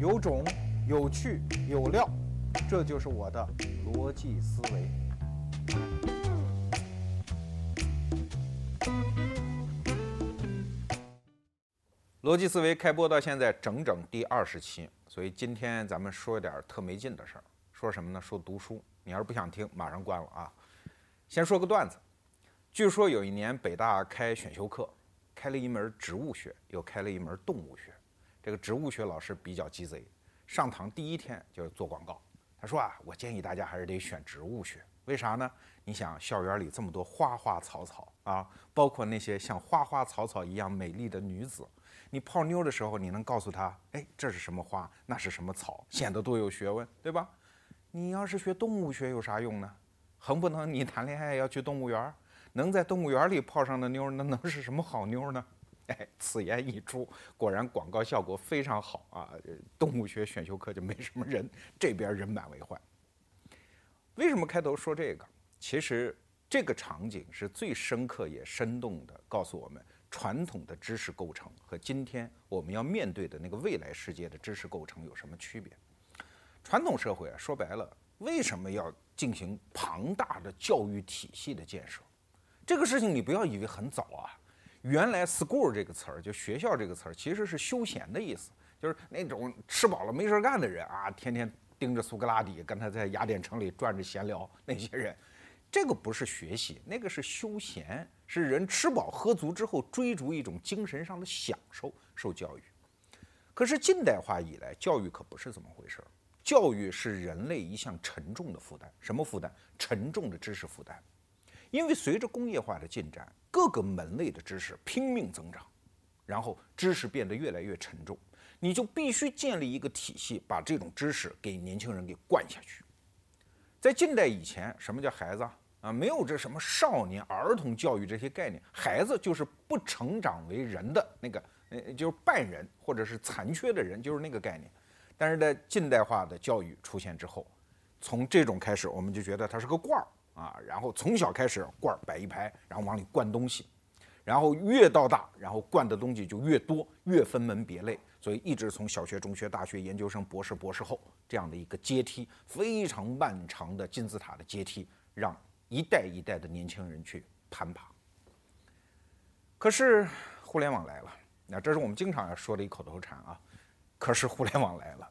有种，有趣，有料，这就是我的逻辑思维。逻辑思维开播到现在整整第二十期，所以今天咱们说一点特没劲的事儿。说什么呢？说读书。你要是不想听，马上关了啊。先说个段子。据说有一年北大开选修课，开了一门植物学，又开了一门动物学。这个植物学老师比较鸡贼，上堂第一天就做广告。他说啊，我建议大家还是得选植物学，为啥呢？你想校园里这么多花花草草啊，包括那些像花花草草一样美丽的女子，你泡妞的时候，你能告诉她，哎，这是什么花，那是什么草，显得多有学问，对吧？你要是学动物学有啥用呢？横不能你谈恋爱要去动物园？能在动物园里泡上的妞，那能是什么好妞呢？哎，此言一出，果然广告效果非常好啊！动物学选修课就没什么人，这边人满为患。为什么开头说这个？其实这个场景是最深刻也生动的，告诉我们传统的知识构成和今天我们要面对的那个未来世界的知识构成有什么区别。传统社会啊，说白了，为什么要进行庞大的教育体系的建设？这个事情你不要以为很早啊，原来 “school” 这个词儿，就学校这个词儿，其实是休闲的意思，就是那种吃饱了没事干的人啊，天天盯着苏格拉底，跟他在雅典城里转着闲聊那些人，这个不是学习，那个是休闲，是人吃饱喝足之后追逐一种精神上的享受，受教育。可是近代化以来，教育可不是这么回事儿，教育是人类一项沉重的负担，什么负担？沉重的知识负担。因为随着工业化的进展，各个门类的知识拼命增长，然后知识变得越来越沉重，你就必须建立一个体系，把这种知识给年轻人给灌下去。在近代以前，什么叫孩子啊？啊，没有这什么少年儿童教育这些概念，孩子就是不成长为人的那个，呃，就是半人或者是残缺的人，就是那个概念。但是在近代化的教育出现之后，从这种开始，我们就觉得它是个罐儿。啊，然后从小开始罐儿摆一排，然后往里灌东西，然后越到大，然后灌的东西就越多，越分门别类，所以一直从小学、中学、大学、研究生、博士、博士后这样的一个阶梯，非常漫长的金字塔的阶梯，让一代一代的年轻人去攀爬。可是互联网来了，那这是我们经常要说的一口头禅啊。可是互联网来了，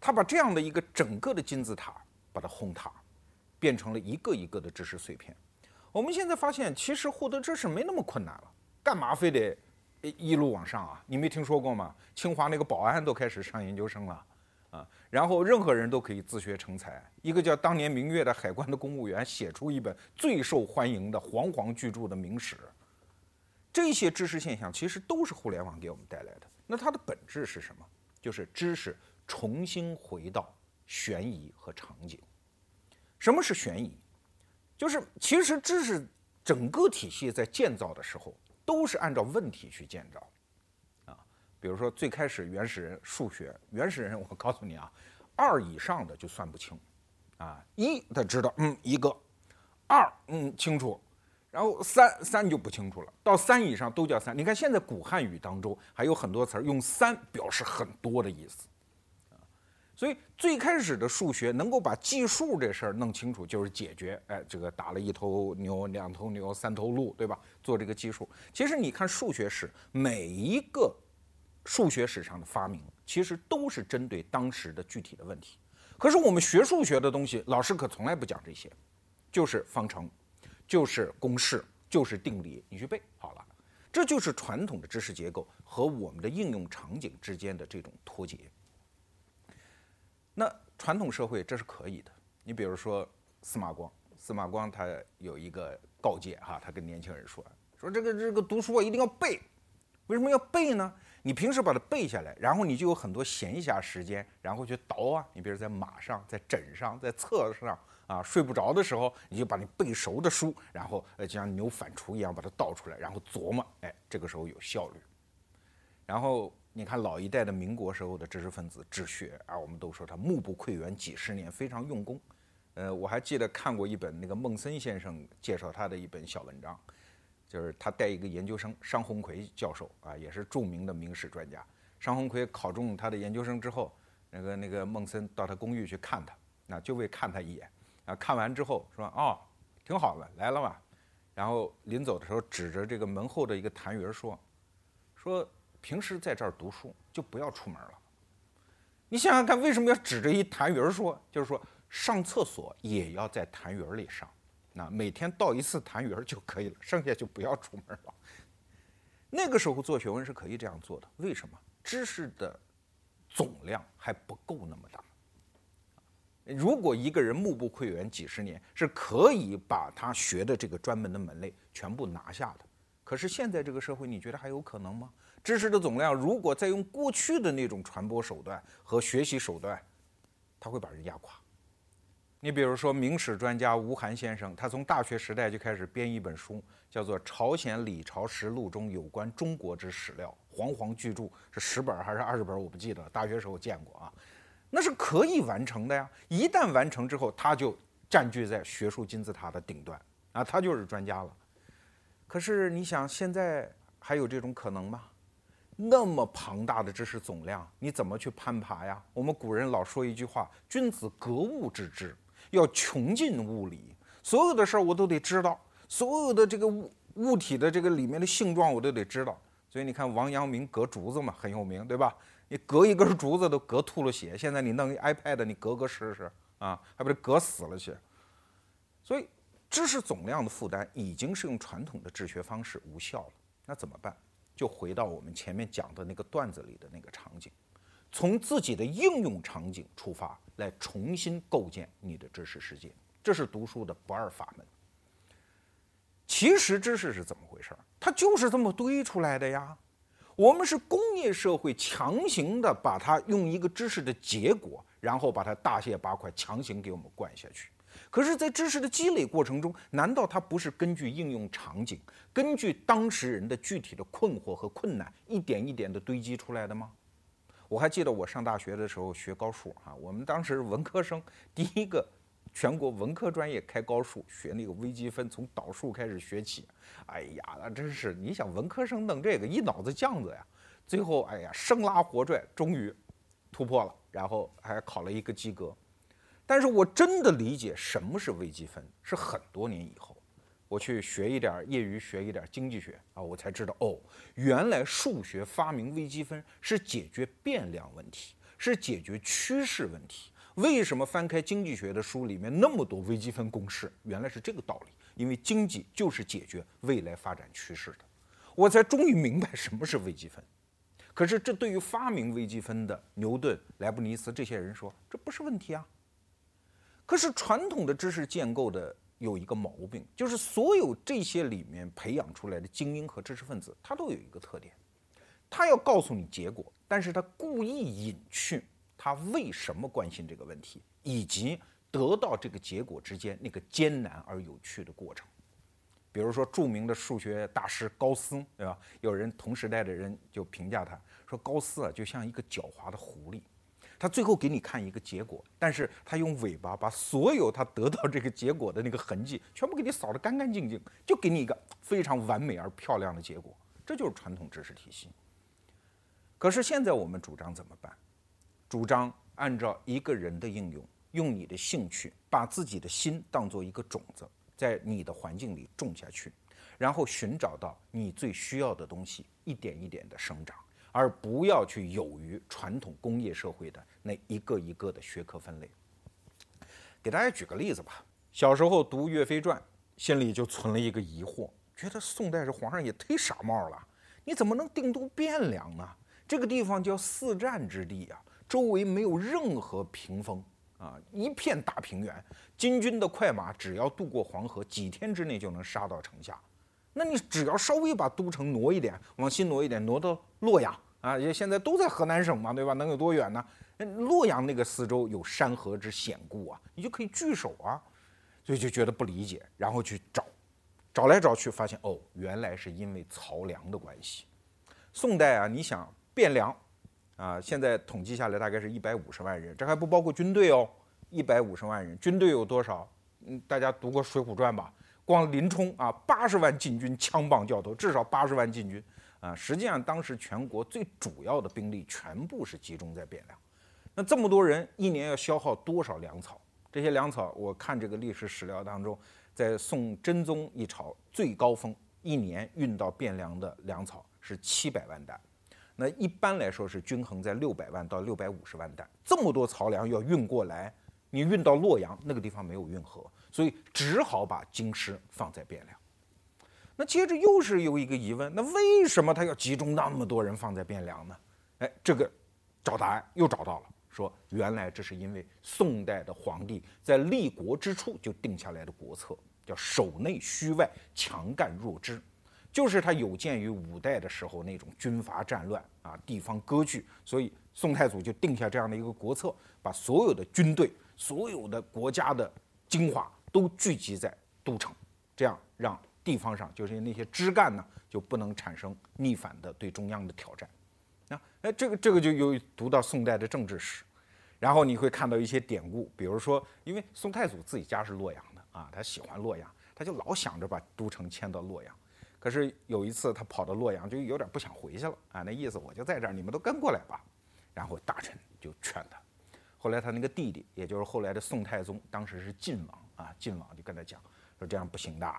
他把这样的一个整个的金字塔把它轰塌。变成了一个一个的知识碎片。我们现在发现，其实获得知识没那么困难了，干嘛非得一路往上啊？你没听说过吗？清华那个保安都开始上研究生了，啊，然后任何人都可以自学成才。一个叫当年明月的海关的公务员写出一本最受欢迎的煌煌巨著的明史。这些知识现象其实都是互联网给我们带来的。那它的本质是什么？就是知识重新回到悬疑和场景。什么是悬疑？就是其实知识整个体系在建造的时候，都是按照问题去建造，啊，比如说最开始原始人数学，原始人我告诉你啊，二以上的就算不清，啊，一他知道，嗯，一个，二，嗯，清楚，然后三，三就不清楚了，到三以上都叫三。你看现在古汉语当中还有很多词儿用三表示很多的意思。所以最开始的数学能够把计数这事儿弄清楚，就是解决，哎，这个打了一头牛、两头牛、三头鹿，对吧？做这个计数。其实你看数学史，每一个数学史上的发明，其实都是针对当时的具体的问题。可是我们学数学的东西，老师可从来不讲这些，就是方程，就是公式，就是定理，你去背好了。这就是传统的知识结构和我们的应用场景之间的这种脱节。那传统社会这是可以的。你比如说司马光，司马光他有一个告诫哈，他跟年轻人说，说这个这个读书啊一定要背。为什么要背呢？你平时把它背下来，然后你就有很多闲暇时间，然后去倒啊。你比如在马上、在枕上、在册子上啊，睡不着的时候，你就把你背熟的书，然后呃就像牛反刍一样把它倒出来，然后琢磨，哎，这个时候有效率。然后。你看老一代的民国时候的知识分子治学啊，我们都说他目不窥园几十年，非常用功。呃，我还记得看过一本那个孟森先生介绍他的一本小文章，就是他带一个研究生商鸿逵教授啊，也是著名的明史专家。商鸿逵考中他的研究生之后，那个那个孟森到他公寓去看他，那就为看他一眼。啊，看完之后说哦，挺好的，来了吧。然后临走的时候，指着这个门后的一个痰盂说：“说平时在这儿读书就不要出门了。你想想看，为什么要指着一痰盂说？就是说上厕所也要在痰盂里上，那每天倒一次痰盂就可以了，剩下就不要出门了。那个时候做学问是可以这样做的，为什么？知识的总量还不够那么大。”如果一个人目不窥园几十年，是可以把他学的这个专门的门类全部拿下的。可是现在这个社会，你觉得还有可能吗？知识的总量如果再用过去的那种传播手段和学习手段，他会把人压垮。你比如说，明史专家吴晗先生，他从大学时代就开始编一本书，叫做《朝鲜李朝实录中有关中国之史料》，煌煌巨著，是十本还是二十本？我不记得，大学时候见过啊。那是可以完成的呀！一旦完成之后，他就占据在学术金字塔的顶端啊，他就是专家了。可是你想，现在还有这种可能吗？那么庞大的知识总量，你怎么去攀爬呀？我们古人老说一句话：“君子格物致知，要穷尽物理。”所有的事儿我都得知道，所有的这个物物体的这个里面的性状我都得知道。所以你看王阳明隔竹子嘛，很有名，对吧？你隔一根竹子都隔吐了血，现在你弄一 iPad，你隔个试试啊，还不得隔死了去？所以知识总量的负担已经是用传统的治学方式无效了。那怎么办？就回到我们前面讲的那个段子里的那个场景，从自己的应用场景出发，来重新构建你的知识世界。这是读书的不二法门。其实知识是怎么回事儿？它就是这么堆出来的呀。我们是工业社会强行的把它用一个知识的结果，然后把它大卸八块，强行给我们灌下去。可是，在知识的积累过程中，难道它不是根据应用场景，根据当时人的具体的困惑和困难，一点一点的堆积出来的吗？我还记得我上大学的时候学高数啊，我们当时文科生第一个。全国文科专业开高数，学那个微积分，从导数开始学起。哎呀，那真是你想文科生弄这个一脑子浆子呀。最后，哎呀，生拉活拽，终于突破了，然后还考了一个及格。但是我真的理解什么是微积分，是很多年以后，我去学一点业余学一点经济学啊，我才知道哦，原来数学发明微积分是解决变量问题，是解决趋势问题。为什么翻开经济学的书里面那么多微积分公式？原来是这个道理。因为经济就是解决未来发展趋势的，我才终于明白什么是微积分。可是这对于发明微积分的牛顿、莱布尼茨这些人说，这不是问题啊。可是传统的知识建构的有一个毛病，就是所有这些里面培养出来的精英和知识分子，他都有一个特点，他要告诉你结果，但是他故意隐去。他为什么关心这个问题，以及得到这个结果之间那个艰难而有趣的过程？比如说，著名的数学大师高斯，对吧？有人同时代的人就评价他说：“高斯啊，就像一个狡猾的狐狸，他最后给你看一个结果，但是他用尾巴把所有他得到这个结果的那个痕迹全部给你扫得干干净净，就给你一个非常完美而漂亮的结果。这就是传统知识体系。可是现在我们主张怎么办？”主张按照一个人的应用，用你的兴趣，把自己的心当做一个种子，在你的环境里种下去，然后寻找到你最需要的东西，一点一点的生长，而不要去有于传统工业社会的那一个一个的学科分类。给大家举个例子吧，小时候读《岳飞传》，心里就存了一个疑惑，觉得宋代这皇上也忒傻帽了，你怎么能定都汴梁呢？这个地方叫四战之地啊。周围没有任何屏风啊，一片大平原。金军的快马只要渡过黄河，几天之内就能杀到城下。那你只要稍微把都城挪一点，往西挪一点，挪到洛阳啊，也现在都在河南省嘛，对吧？能有多远呢？洛阳那个四周有山河之险固啊，你就可以据守啊。所以就觉得不理解，然后去找，找来找去发现哦，原来是因为曹梁的关系。宋代啊，你想汴梁。啊，现在统计下来大概是一百五十万人，这还不包括军队哦。一百五十万人，军队有多少？嗯，大家读过《水浒传》吧？光林冲啊，八十万禁军，枪棒教头，至少八十万禁军啊。实际上，当时全国最主要的兵力全部是集中在汴梁。那这么多人一年要消耗多少粮草？这些粮草，我看这个历史史料当中，在宋真宗一朝最高峰，一年运到汴梁的粮草是七百万担。那一般来说是均衡在六百万到六百五十万担。这么多漕粮要运过来，你运到洛阳那个地方没有运河，所以只好把京师放在汴梁。那接着又是有一个疑问，那为什么他要集中那么多人放在汴梁呢？哎，这个找答案又找到了。说原来这是因为宋代的皇帝在立国之初就定下来的国策，叫守内虚外，强干弱支，就是他有鉴于五代的时候那种军阀战乱啊，地方割据，所以宋太祖就定下这样的一个国策，把所有的军队、所有的国家的精华都聚集在都城，这样让地方上就是那些枝干呢就不能产生逆反的对中央的挑战。那，哎，这个这个就有读到宋代的政治史。然后你会看到一些典故，比如说，因为宋太祖自己家是洛阳的啊，他喜欢洛阳，他就老想着把都城迁到洛阳。可是有一次他跑到洛阳，就有点不想回去了啊，那意思我就在这儿，你们都跟过来吧。然后大臣就劝他。后来他那个弟弟，也就是后来的宋太宗，当时是晋王啊，晋王就跟他讲说这样不行的，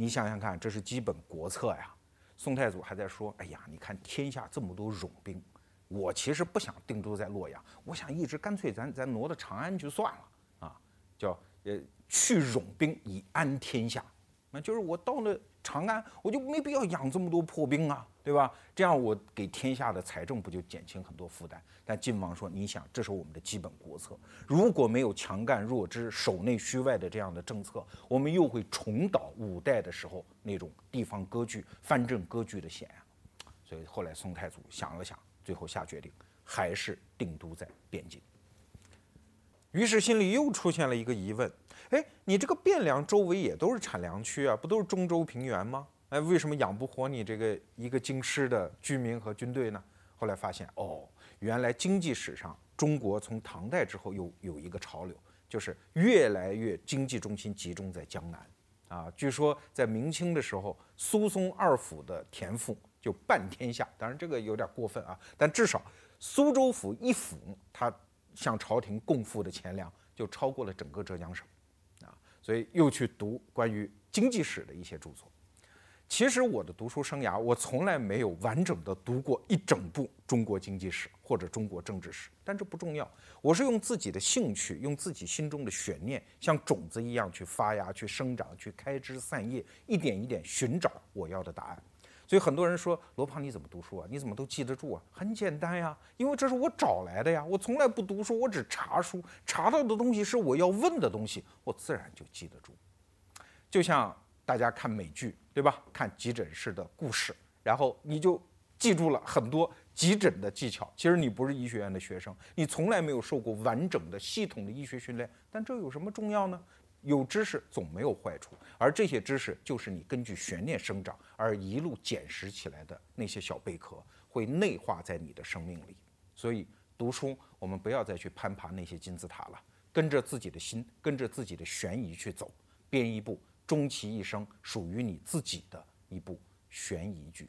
你想想看，这是基本国策呀。宋太祖还在说，哎呀，你看天下这么多冗兵。我其实不想定都在洛阳，我想一直干脆咱咱挪到长安去算了啊，叫呃去冗兵以安天下，那就是我到了长安，我就没必要养这么多破兵啊，对吧？这样我给天下的财政不就减轻很多负担？但晋王说，你想，这是我们的基本国策，如果没有强干弱支、守内虚外的这样的政策，我们又会重蹈五代的时候那种地方割据、藩镇割据的险啊。所以后来宋太祖想了想。最后下决定，还是定都在汴京。于是心里又出现了一个疑问：哎，你这个汴梁周围也都是产粮区啊，不都是中州平原吗？哎，为什么养不活你这个一个京师的居民和军队呢？后来发现，哦，原来经济史上中国从唐代之后又有一个潮流，就是越来越经济中心集中在江南。啊，据说在明清的时候，苏松二府的田赋。就半天下，当然这个有点过分啊，但至少苏州府一府，他向朝廷供赋的钱粮就超过了整个浙江省，啊，所以又去读关于经济史的一些著作。其实我的读书生涯，我从来没有完整的读过一整部中国经济史或者中国政治史，但这不重要，我是用自己的兴趣，用自己心中的悬念，像种子一样去发芽、去生长、去开枝散叶，一点一点寻找我要的答案。所以很多人说罗胖你怎么读书啊？你怎么都记得住啊？很简单呀，因为这是我找来的呀。我从来不读书，我只查书，查到的东西是我要问的东西，我自然就记得住。就像大家看美剧，对吧？看急诊室的故事，然后你就记住了很多急诊的技巧。其实你不是医学院的学生，你从来没有受过完整的、系统的医学训练，但这有什么重要呢？有知识总没有坏处，而这些知识就是你根据悬念生长而一路捡拾起来的那些小贝壳，会内化在你的生命里。所以读书，我们不要再去攀爬那些金字塔了，跟着自己的心，跟着自己的悬疑去走，编一部终其一生属于你自己的一部悬疑剧。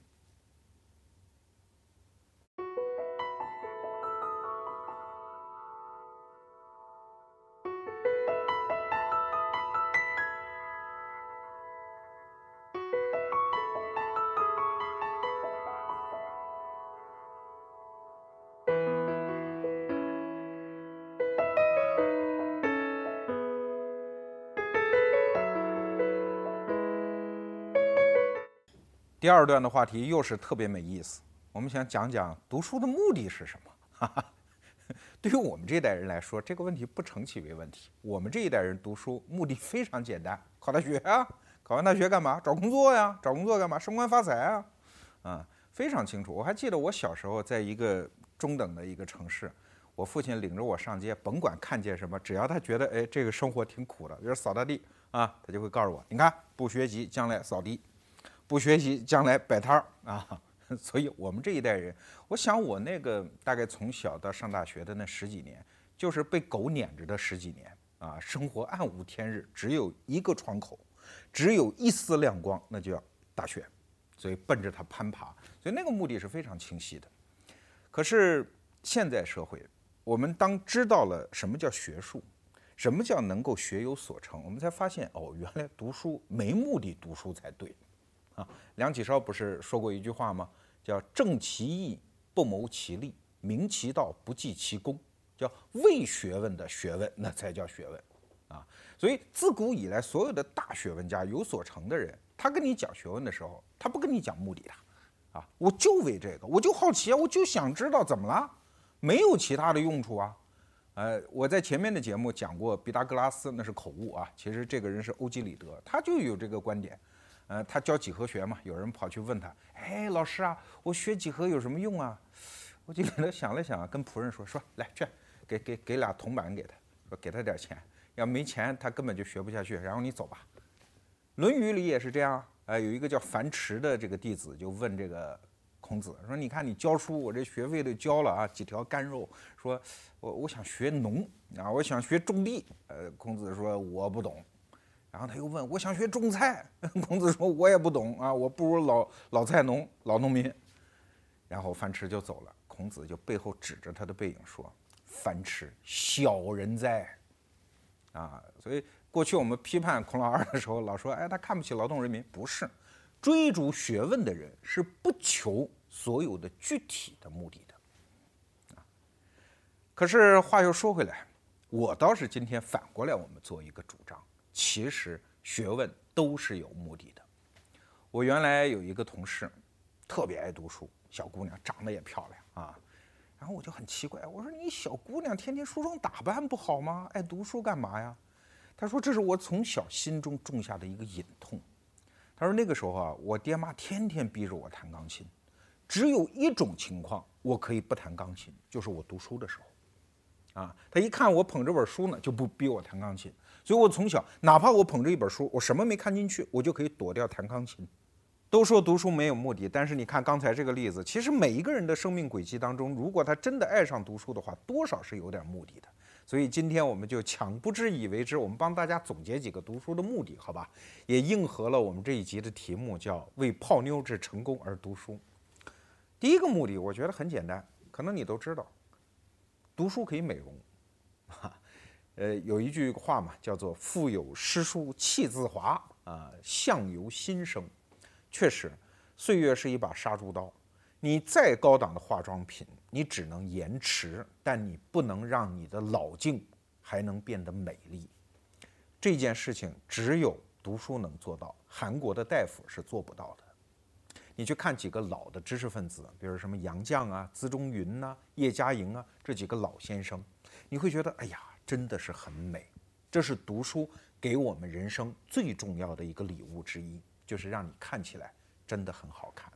第二段的话题又是特别没意思。我们想讲讲读书的目的是什么？对于我们这代人来说，这个问题不成其为问题。我们这一代人读书目的非常简单：考大学啊，考完大学干嘛？找工作呀，找工作干嘛？升官发财啊，啊，非常清楚。我还记得我小时候在一个中等的一个城市，我父亲领着我上街，甭管看见什么，只要他觉得哎这个生活挺苦的，比如扫大地啊，他就会告诉我：你看，不学习将来扫地。不学习，将来摆摊儿啊！所以，我们这一代人，我想我那个大概从小到上大学的那十几年，就是被狗撵着的十几年啊！生活暗无天日，只有一个窗口，只有一丝亮光，那就要大学，所以奔着它攀爬，所以那个目的是非常清晰的。可是现在社会，我们当知道了什么叫学术，什么叫能够学有所成，我们才发现哦，原来读书没目的读书才对。啊，梁启超不是说过一句话吗？叫正其义，不谋其利，明其道，不计其功，叫为学问的学问，那才叫学问。啊，所以自古以来，所有的大学问家有所成的人，他跟你讲学问的时候，他不跟你讲目的的。啊，我就为这个，我就好奇啊，我就想知道怎么了，没有其他的用处啊。呃，我在前面的节目讲过毕达哥拉斯，那是口误啊。其实这个人是欧几里得，他就有这个观点。呃，他教几何学嘛，有人跑去问他，哎，老师啊，我学几何有什么用啊？我就给他想了想，跟仆人说，说来去，给给给俩铜板给他，说给他点钱，要没钱他根本就学不下去。然后你走吧。《论语》里也是这样。呃，有一个叫樊迟的这个弟子就问这个孔子说：“你看你教书，我这学费都交了啊，几条干肉。说我我想学农啊，我想学种地。呃，孔子说我不懂。然后他又问我想学种菜，孔子说我也不懂啊，我不如老老菜农老农民。然后樊迟就走了，孔子就背后指着他的背影说：樊迟小人哉！啊，所以。过去我们批判孔老二的时候，老说：“哎，他看不起劳动人民。”不是，追逐学问的人是不求所有的具体的目的的。啊，可是话又说回来，我倒是今天反过来，我们做一个主张：其实学问都是有目的的。我原来有一个同事，特别爱读书，小姑娘长得也漂亮啊。然后我就很奇怪，我说：“你小姑娘天天梳妆打扮不好吗？爱读书干嘛呀？”他说：“这是我从小心中种下的一个隐痛。”他说：“那个时候啊，我爹妈天天逼着我弹钢琴，只有一种情况我可以不弹钢琴，就是我读书的时候。啊，他一看我捧着本书呢，就不逼我弹钢琴。所以我从小，哪怕我捧着一本书，我什么没看进去，我就可以躲掉弹钢琴。都说读书没有目的，但是你看刚才这个例子，其实每一个人的生命轨迹当中，如果他真的爱上读书的话，多少是有点目的的。”所以今天我们就强不知以为之，我们帮大家总结几个读书的目的，好吧？也应和了我们这一集的题目，叫为泡妞之成功而读书。第一个目的，我觉得很简单，可能你都知道，读书可以美容。哈，呃，有一句话嘛，叫做“腹有诗书气自华，啊，相由心生”。确实，岁月是一把杀猪刀。你再高档的化妆品，你只能延迟，但你不能让你的老境还能变得美丽。这件事情只有读书能做到，韩国的大夫是做不到的。你去看几个老的知识分子，比如什么杨绛啊、资中云呐、叶嘉莹啊这几个老先生，你会觉得，哎呀，真的是很美。这是读书给我们人生最重要的一个礼物之一，就是让你看起来真的很好看。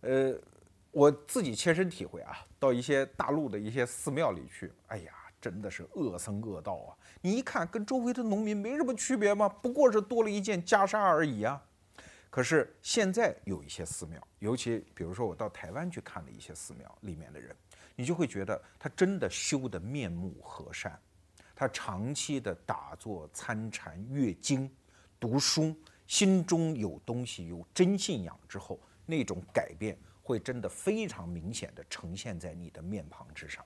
呃，我自己切身体会啊，到一些大陆的一些寺庙里去，哎呀，真的是恶僧恶道啊！你一看跟周围的农民没什么区别吗？不过是多了一件袈裟而已啊。可是现在有一些寺庙，尤其比如说我到台湾去看的一些寺庙里面的人，你就会觉得他真的修得面目和善，他长期的打坐参禅阅经读书，心中有东西，有真信仰之后。那种改变会真的非常明显的呈现在你的面庞之上。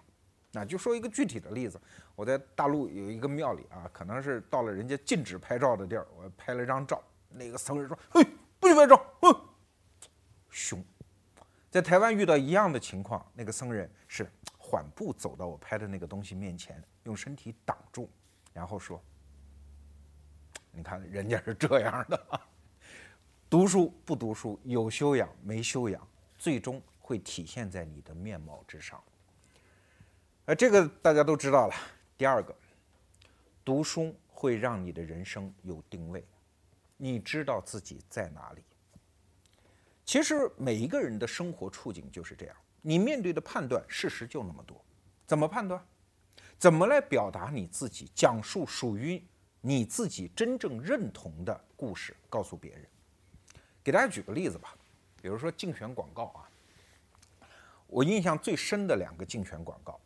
那就说一个具体的例子，我在大陆有一个庙里啊，可能是到了人家禁止拍照的地儿，我拍了张照。那个僧人说：“嘿，不许拍照，哼，凶。”在台湾遇到一样的情况，那个僧人是 缓步走到我拍的那个东西面前，用身体挡住，然后说：“ 你看人家是这样的。”读书不读书，有修养没修养，最终会体现在你的面貌之上。呃，这个大家都知道了。第二个，读书会让你的人生有定位，你知道自己在哪里。其实每一个人的生活处境就是这样，你面对的判断事实就那么多，怎么判断？怎么来表达你自己，讲述属于你自己真正认同的故事，告诉别人？给大家举个例子吧，比如说竞选广告啊，我印象最深的两个竞选广告，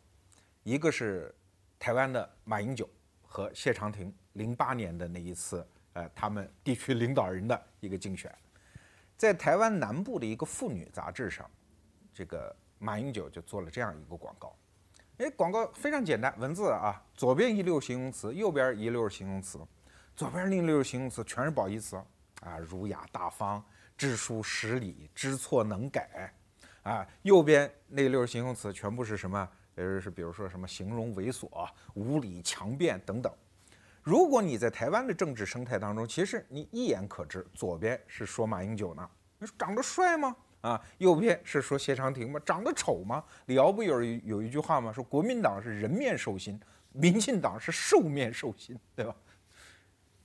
一个是台湾的马英九和谢长廷零八年的那一次，呃，他们地区领导人的一个竞选，在台湾南部的一个妇女杂志上，这个马英九就做了这样一个广告，哎，广告非常简单，文字啊，左边一溜形容词，右边一溜形容词，左边另一溜形容词全是褒义词啊，儒雅大方、知书识礼、知错能改啊，右边那溜形容词全部是什么？呃，是比如说什么形容猥琐、无理、强辩等等。如果你在台湾的政治生态当中，其实你一眼可知，左边是说马英九呢，你说长得帅吗？啊，右边是说谢长廷吗？长得丑吗？李敖不有有一句话吗？说国民党是人面兽心，民进党是兽面兽心，对吧？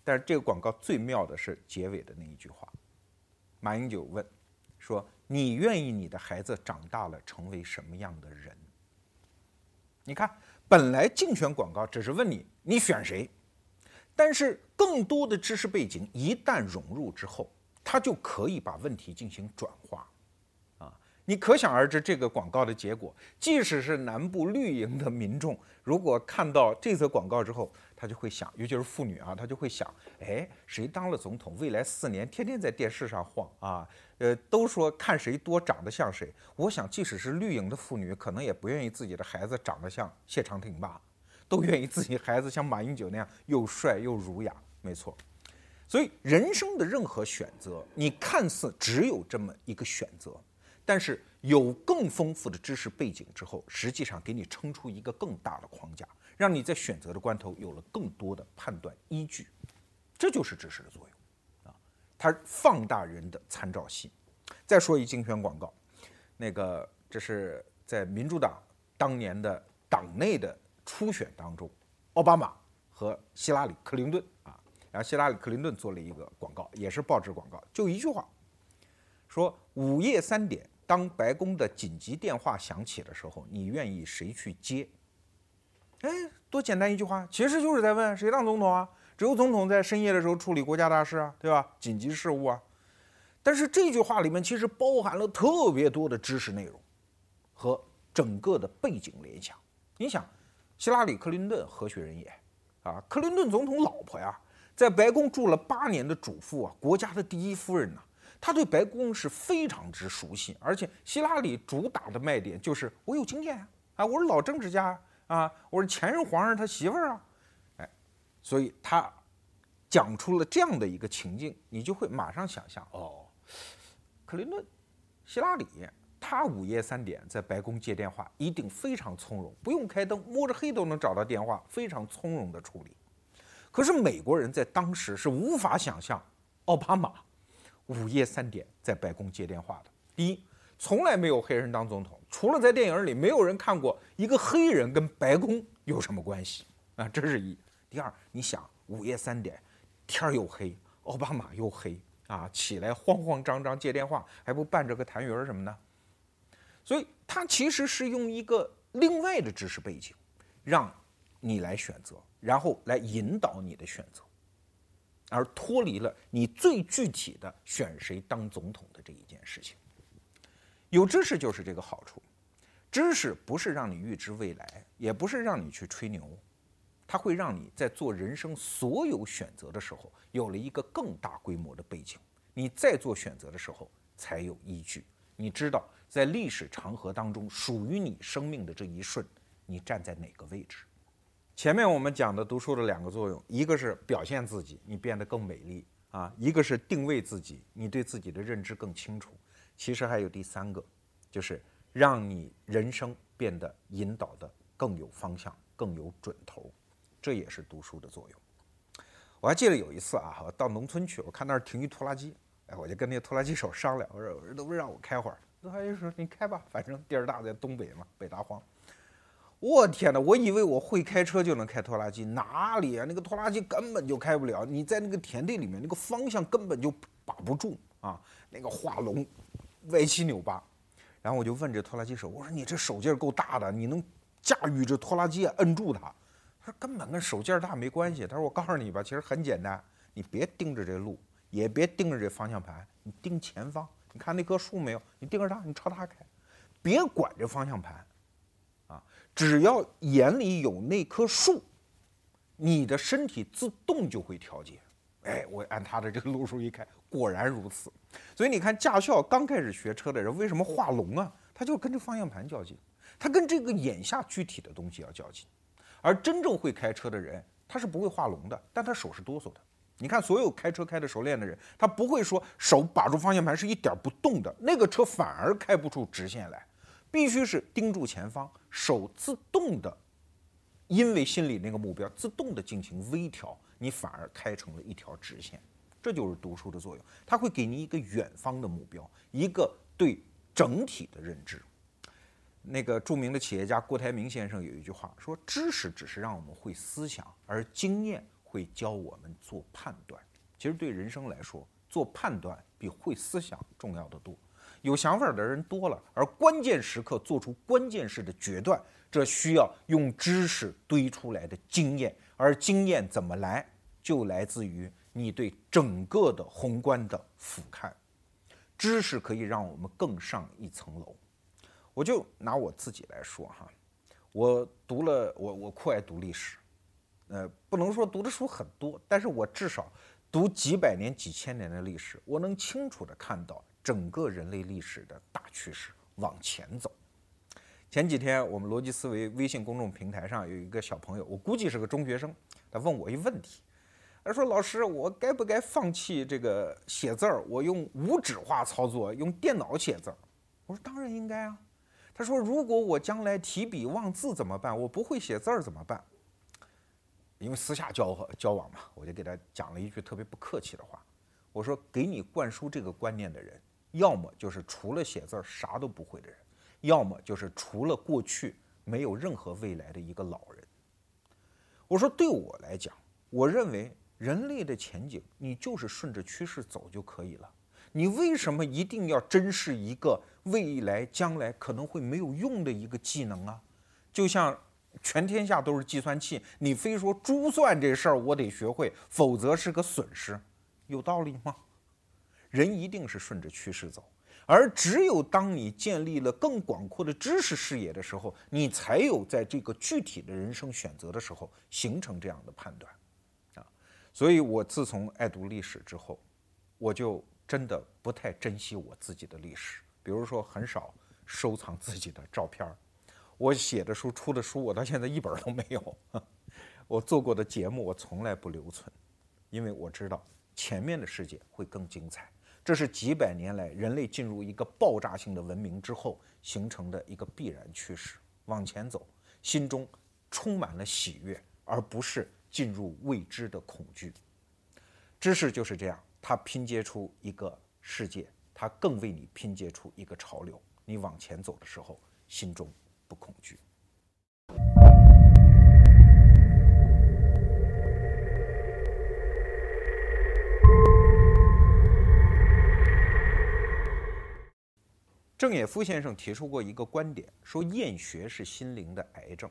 但是这个广告最妙的是结尾的那一句话，马英九问说：“你愿意你的孩子长大了成为什么样的人？”你看，本来竞选广告只是问你你选谁，但是更多的知识背景一旦融入之后，它就可以把问题进行转化。啊你可想而知，这个广告的结果，即使是南部绿营的民众，如果看到这则广告之后，他就会想，尤其是妇女啊，他就会想，哎，谁当了总统，未来四年天天在电视上晃啊，呃，都说看谁多长得像谁。我想，即使是绿营的妇女，可能也不愿意自己的孩子长得像谢长廷吧，都愿意自己孩子像马英九那样又帅又儒雅。没错，所以人生的任何选择，你看似只有这么一个选择。但是有更丰富的知识背景之后，实际上给你撑出一个更大的框架，让你在选择的关头有了更多的判断依据，这就是知识的作用啊，它放大人的参照系。再说一竞选广告，那个这是在民主党当年的党内的初选当中，奥巴马和希拉里·克林顿啊，然后希拉里·克林顿做了一个广告，也是报纸广告，就一句话，说午夜三点。当白宫的紧急电话响起的时候，你愿意谁去接？哎，多简单一句话，其实就是在问谁当总统啊？只有总统在深夜的时候处理国家大事啊，对吧？紧急事务啊。但是这句话里面其实包含了特别多的知识内容和整个的背景联想。你想，希拉里·克林顿何许人也？啊，克林顿总统老婆呀，在白宫住了八年的主妇啊，国家的第一夫人呢。他对白宫是非常之熟悉，而且希拉里主打的卖点就是我有经验啊，我是老政治家啊，我是前任皇上他媳妇儿啊，哎，所以他讲出了这样的一个情境，你就会马上想象哦，克林顿、希拉里，他午夜三点在白宫接电话，一定非常从容，不用开灯，摸着黑都能找到电话，非常从容的处理。可是美国人在当时是无法想象奥巴马。午夜三点在白宫接电话的。第一，从来没有黑人当总统，除了在电影里，没有人看过一个黑人跟白宫有什么关系啊？这是一。第二，你想午夜三点，天儿又黑，奥巴马又黑啊，起来慌慌张张接电话，还不伴着个痰盂什么的？所以他其实是用一个另外的知识背景，让你来选择，然后来引导你的选择。而脱离了你最具体的选谁当总统的这一件事情。有知识就是这个好处，知识不是让你预知未来，也不是让你去吹牛，它会让你在做人生所有选择的时候有了一个更大规模的背景，你再做选择的时候才有依据。你知道在历史长河当中属于你生命的这一瞬，你站在哪个位置？前面我们讲的读书的两个作用，一个是表现自己，你变得更美丽啊；一个是定位自己，你对自己的认知更清楚。其实还有第三个，就是让你人生变得引导的更有方向、更有准头。这也是读书的作用。我还记得有一次啊，我到农村去，我看那儿停一拖拉机，哎，我就跟那个拖拉机手商量，我说：“我说能不能让我开会儿？”拖拉机说：“你开吧，反正地儿大，在东北嘛，北大荒。”我天哪！我以为我会开车就能开拖拉机，哪里啊？那个拖拉机根本就开不了。你在那个田地里面，那个方向根本就把不住啊！那个画龙歪七扭八。然后我就问这拖拉机手：“我说你这手劲儿够大的，你能驾驭这拖拉机摁住它？”他说：“根本跟手劲儿大没关系。”他说：“我告诉你吧，其实很简单，你别盯着这路，也别盯着这方向盘，你盯前方。你看那棵树没有？你盯着它，你朝它开，别管这方向盘。”啊只要眼里有那棵树，你的身体自动就会调节。哎，我按他的这个路数一开，果然如此。所以你看，驾校刚开始学车的人为什么画龙啊？他就跟着方向盘较劲。他跟这个眼下具体的东西要较劲。而真正会开车的人，他是不会画龙的，但他手是哆嗦的。你看，所有开车开的熟练的人，他不会说手把住方向盘是一点不动的，那个车反而开不出直线来，必须是盯住前方，手自动的，因为心里那个目标自动的进行微调，你反而开成了一条直线。这就是读书的作用，它会给你一个远方的目标，一个对整体的认知。那个著名的企业家郭台铭先生有一句话说：“知识只是让我们会思想，而经验。”会教我们做判断，其实对人生来说，做判断比会思想重要的多。有想法的人多了，而关键时刻做出关键式的决断，这需要用知识堆出来的经验。而经验怎么来，就来自于你对整个的宏观的俯瞰。知识可以让我们更上一层楼。我就拿我自己来说哈，我读了，我我酷爱读历史。呃，不能说读的书很多，但是我至少读几百年、几千年的历史，我能清楚的看到整个人类历史的大趋势往前走。前几天我们逻辑思维微信公众平台上有一个小朋友，我估计是个中学生，他问我一问题，他说：“老师，我该不该放弃这个写字儿，我用无纸化操作，用电脑写字儿？”我说：“当然应该啊。”他说：“如果我将来提笔忘字怎么办？我不会写字儿怎么办？”因为私下交交往嘛，我就给他讲了一句特别不客气的话，我说：给你灌输这个观念的人，要么就是除了写字儿啥都不会的人，要么就是除了过去没有任何未来的一个老人。我说，对我来讲，我认为人类的前景，你就是顺着趋势走就可以了。你为什么一定要珍视一个未来将来可能会没有用的一个技能啊？就像。全天下都是计算器，你非说珠算这事儿我得学会，否则是个损失，有道理吗？人一定是顺着趋势走，而只有当你建立了更广阔的知识视野的时候，你才有在这个具体的人生选择的时候形成这样的判断，啊，所以我自从爱读历史之后，我就真的不太珍惜我自己的历史，比如说很少收藏自己的照片儿。我写的书、出的书，我到现在一本都没有。我做过的节目，我从来不留存，因为我知道前面的世界会更精彩。这是几百年来人类进入一个爆炸性的文明之后形成的一个必然趋势。往前走，心中充满了喜悦，而不是进入未知的恐惧。知识就是这样，它拼接出一个世界，它更为你拼接出一个潮流。你往前走的时候，心中。不恐惧。郑也夫先生提出过一个观点，说厌学是心灵的癌症。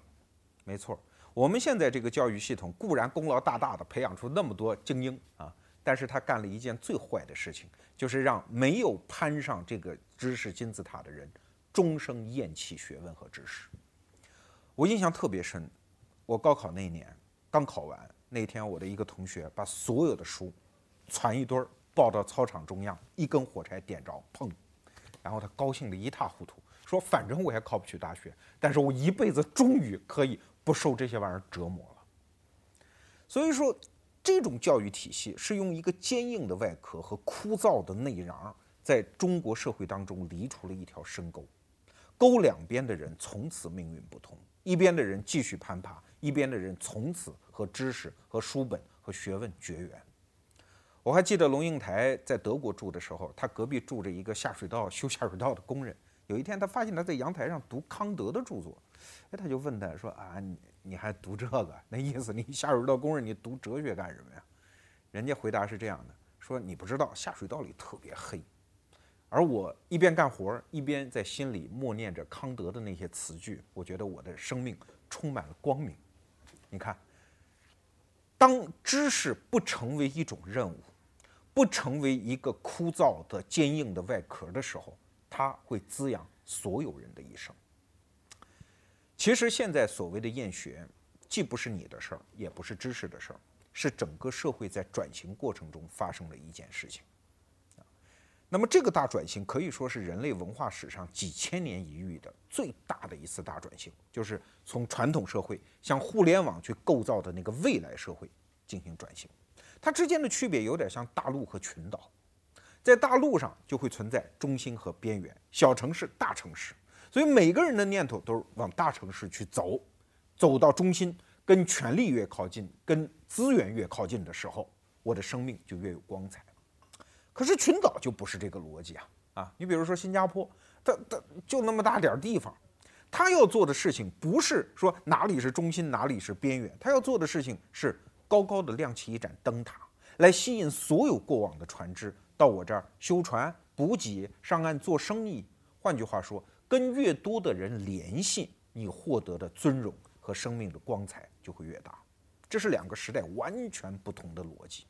没错，我们现在这个教育系统固然功劳大大的，培养出那么多精英啊，但是他干了一件最坏的事情，就是让没有攀上这个知识金字塔的人，终生厌弃学问和知识。我印象特别深，我高考那年刚考完那天，我的一个同学把所有的书攒一堆儿抱到操场中央，一根火柴点着，砰，然后他高兴得一塌糊涂，说：“反正我也考不去大学，但是我一辈子终于可以不受这些玩意儿折磨了。”所以说，这种教育体系是用一个坚硬的外壳和枯燥的内瓤，在中国社会当中犁出了一条深沟，沟两边的人从此命运不同。一边的人继续攀爬，一边的人从此和知识、和书本、和学问绝缘。我还记得龙应台在德国住的时候，他隔壁住着一个下水道修下水道的工人。有一天，他发现他在阳台上读康德的著作，哎，他就问他说：“啊，你你还读这个？那意思你下水道工人，你读哲学干什么呀？”人家回答是这样的：“说你不知道，下水道里特别黑。”而我一边干活一边在心里默念着康德的那些词句，我觉得我的生命充满了光明。你看，当知识不成为一种任务，不成为一个枯燥的坚硬的外壳的时候，它会滋养所有人的一生。其实现在所谓的厌学，既不是你的事儿，也不是知识的事儿，是整个社会在转型过程中发生的一件事情。那么这个大转型可以说是人类文化史上几千年一遇的最大的一次大转型，就是从传统社会向互联网去构造的那个未来社会进行转型。它之间的区别有点像大陆和群岛，在大陆上就会存在中心和边缘，小城市、大城市，所以每个人的念头都是往大城市去走，走到中心，跟权力越靠近，跟资源越靠近的时候，我的生命就越有光彩。可是群岛就不是这个逻辑啊啊！你比如说新加坡，它它就那么大点儿地方，它要做的事情不是说哪里是中心，哪里是边缘，它要做的事情是高高的亮起一盏灯塔，来吸引所有过往的船只到我这儿修船、补给、上岸做生意。换句话说，跟越多的人联系，你获得的尊荣和生命的光彩就会越大。这是两个时代完全不同的逻辑。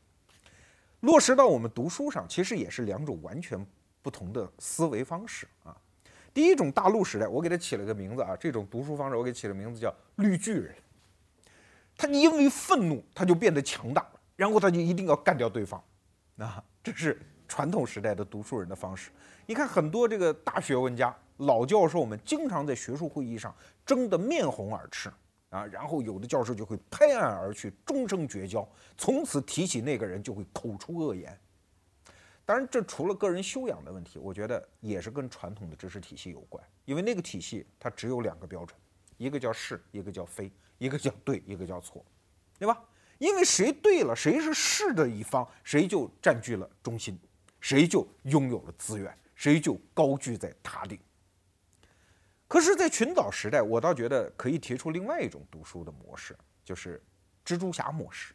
落实到我们读书上，其实也是两种完全不同的思维方式啊。第一种大陆时代，我给它起了个名字啊，这种读书方式我给起了名字叫绿巨人。他因为愤怒，他就变得强大，然后他就一定要干掉对方。啊，这是传统时代的读书人的方式。你看很多这个大学问家、老教授们，经常在学术会议上争得面红耳赤。啊，然后有的教授就会拍案而去，终生绝交。从此提起那个人就会口出恶言。当然，这除了个人修养的问题，我觉得也是跟传统的知识体系有关。因为那个体系它只有两个标准，一个叫是，一个叫非，一个叫对，一个叫错，对吧？因为谁对了，谁是是的一方，谁就占据了中心，谁就拥有了资源，谁就高居在塔顶。可是，在群岛时代，我倒觉得可以提出另外一种读书的模式，就是蜘蛛侠模式。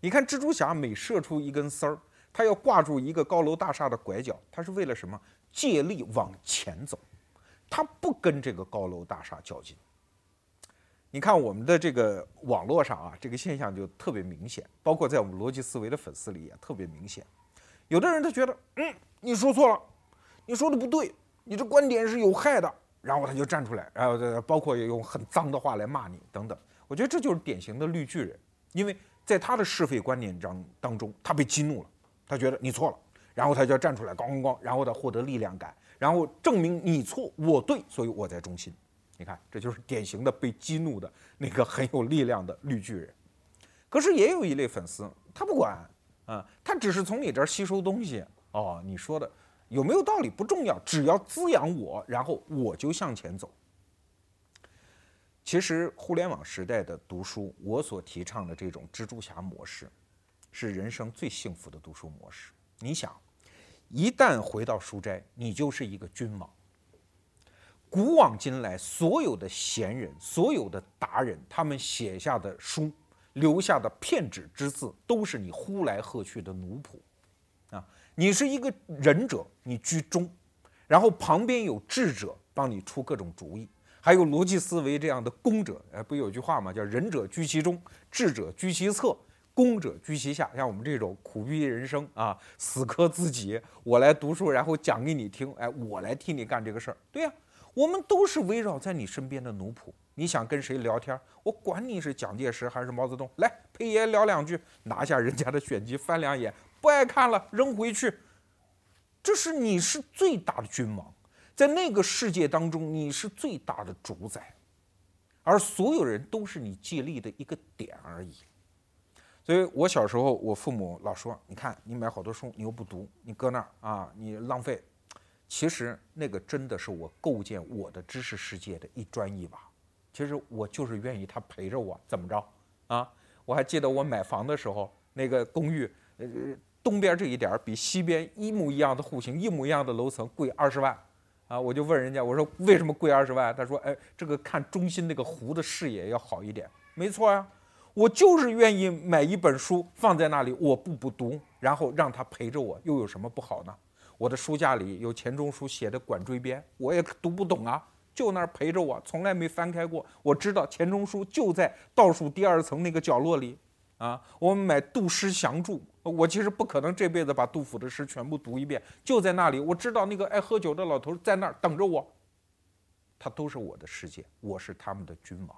你看，蜘蛛侠每射出一根丝儿，他要挂住一个高楼大厦的拐角，他是为了什么？借力往前走，他不跟这个高楼大厦较劲。你看我们的这个网络上啊，这个现象就特别明显，包括在我们逻辑思维的粉丝里也特别明显。有的人他觉得，嗯，你说错了，你说的不对，你这观点是有害的。然后他就站出来，然后包括用很脏的话来骂你等等。我觉得这就是典型的绿巨人，因为在他的是非观念当当中，他被激怒了，他觉得你错了，然后他就站出来，咣咣咣，然后他获得力量感，然后证明你错我对，所以我在中心。你看，这就是典型的被激怒的那个很有力量的绿巨人。可是也有一类粉丝，他不管啊，他只是从你这儿吸收东西哦，你说的。有没有道理不重要，只要滋养我，然后我就向前走。其实互联网时代的读书，我所提倡的这种蜘蛛侠模式，是人生最幸福的读书模式。你想，一旦回到书斋，你就是一个君王。古往今来，所有的贤人，所有的达人，他们写下的书，留下的片纸之字，都是你呼来喝去的奴仆啊。你是一个仁者，你居中，然后旁边有智者帮你出各种主意，还有逻辑思维这样的公者，哎，不有句话吗？叫仁者居其中，智者居其侧，公者居其下。像我们这种苦逼人生啊，死磕自己，我来读书，然后讲给你听，哎，我来替你干这个事儿。对呀，我们都是围绕在你身边的奴仆。你想跟谁聊天，我管你是蒋介石还是毛泽东，来陪爷聊两句，拿下人家的选集翻两眼。不爱看了，扔回去。这是你是最大的君王，在那个世界当中，你是最大的主宰，而所有人都是你借力的一个点而已。所以我小时候，我父母老说：“你看，你买好多书，你又不读，你搁那儿啊，你浪费。”其实那个真的是我构建我的知识世界的一砖一瓦。其实我就是愿意他陪着我，怎么着啊？我还记得我买房的时候，那个公寓，呃。东边这一点比西边一模一样的户型、一模一样的楼层贵二十万，啊，我就问人家，我说为什么贵二十万？他说，哎，这个看中心那个湖的视野要好一点。没错呀，我就是愿意买一本书放在那里，我不不读，然后让他陪着我，又有什么不好呢？我的书架里有钱钟书写的《管锥编》，我也读不懂啊，就那儿陪着我，从来没翻开过。我知道钱钟书就在倒数第二层那个角落里。啊，我们买杜诗详注，我其实不可能这辈子把杜甫的诗全部读一遍，就在那里，我知道那个爱喝酒的老头在那儿等着我，他都是我的世界，我是他们的君王。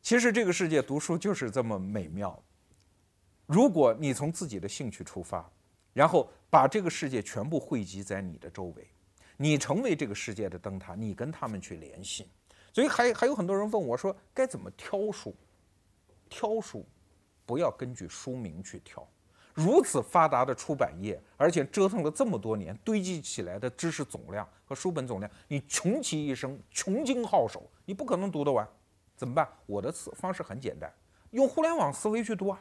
其实这个世界读书就是这么美妙，如果你从自己的兴趣出发，然后把这个世界全部汇集在你的周围，你成为这个世界的灯塔，你跟他们去联系。所以还还有很多人问我说，该怎么挑书？挑书，不要根据书名去挑。如此发达的出版业，而且折腾了这么多年，堆积起来的知识总量和书本总量，你穷其一生，穷经皓首，你不可能读得完。怎么办？我的思方式很简单，用互联网思维去读啊。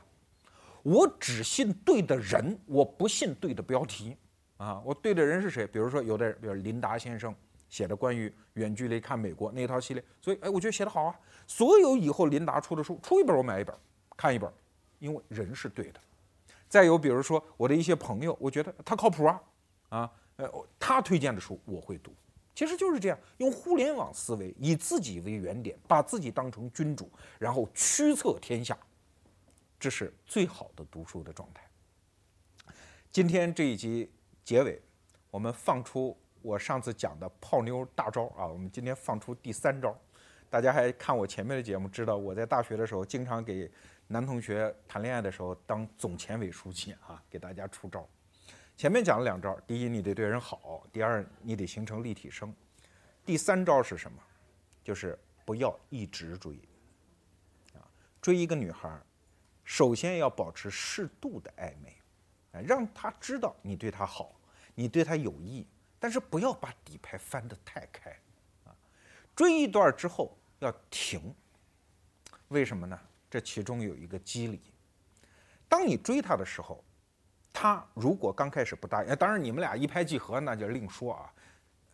我只信对的人，我不信对的标题啊。我对的人是谁？比如说有的人，比如林达先生写的关于远距离看美国那一套系列，所以哎，我觉得写得好啊。所有以后林达出的书，出一本我买一本，看一本，因为人是对的。再有比如说我的一些朋友，我觉得他靠谱啊，啊，呃，他推荐的书我会读。其实就是这样，用互联网思维，以自己为原点，把自己当成君主，然后驱策天下，这是最好的读书的状态。今天这一集结尾，我们放出我上次讲的泡妞大招啊，我们今天放出第三招。大家还看我前面的节目，知道我在大学的时候经常给。男同学谈恋爱的时候当总前委书记啊，给大家出招。前面讲了两招，第一你得对人好，第二你得形成立体声。第三招是什么？就是不要一直追。啊，追一个女孩，首先要保持适度的暧昧，啊，让她知道你对她好，你对她有意，但是不要把底牌翻得太开。啊，追一段之后要停，为什么呢？这其中有一个机理，当你追他的时候，他如果刚开始不答应，当然你们俩一拍即合那就另说啊。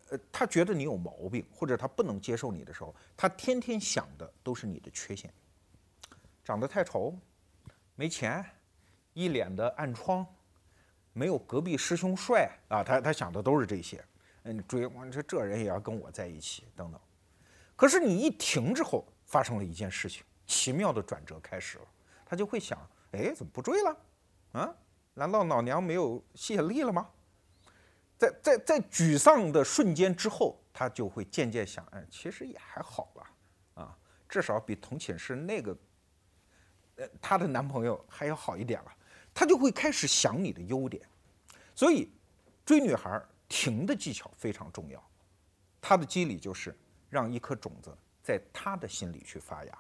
呃，他觉得你有毛病，或者他不能接受你的时候，他天天想的都是你的缺陷，长得太丑，没钱，一脸的暗疮，没有隔壁师兄帅啊，他他想的都是这些。嗯，追我这这人也要跟我在一起等等。可是你一停之后，发生了一件事情。奇妙的转折开始了，他就会想：哎，怎么不追了？啊，难道老娘没有吸引力了吗？在在在沮丧的瞬间之后，他就会渐渐想：哎，其实也还好吧，啊，至少比同寝室那个，呃，她的男朋友还要好一点了。他就会开始想你的优点。所以，追女孩停的技巧非常重要。它的机理就是让一颗种子在他的心里去发芽。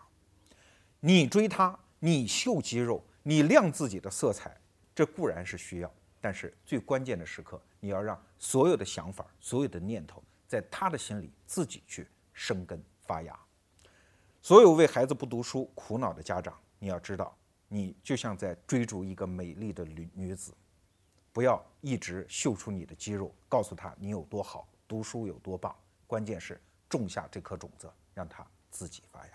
你追她，你秀肌肉，你亮自己的色彩，这固然是需要，但是最关键的时刻，你要让所有的想法、所有的念头，在他的心里自己去生根发芽。所有为孩子不读书苦恼的家长，你要知道，你就像在追逐一个美丽的女女子，不要一直秀出你的肌肉，告诉她你有多好，读书有多棒。关键是种下这颗种子，让它自己发芽。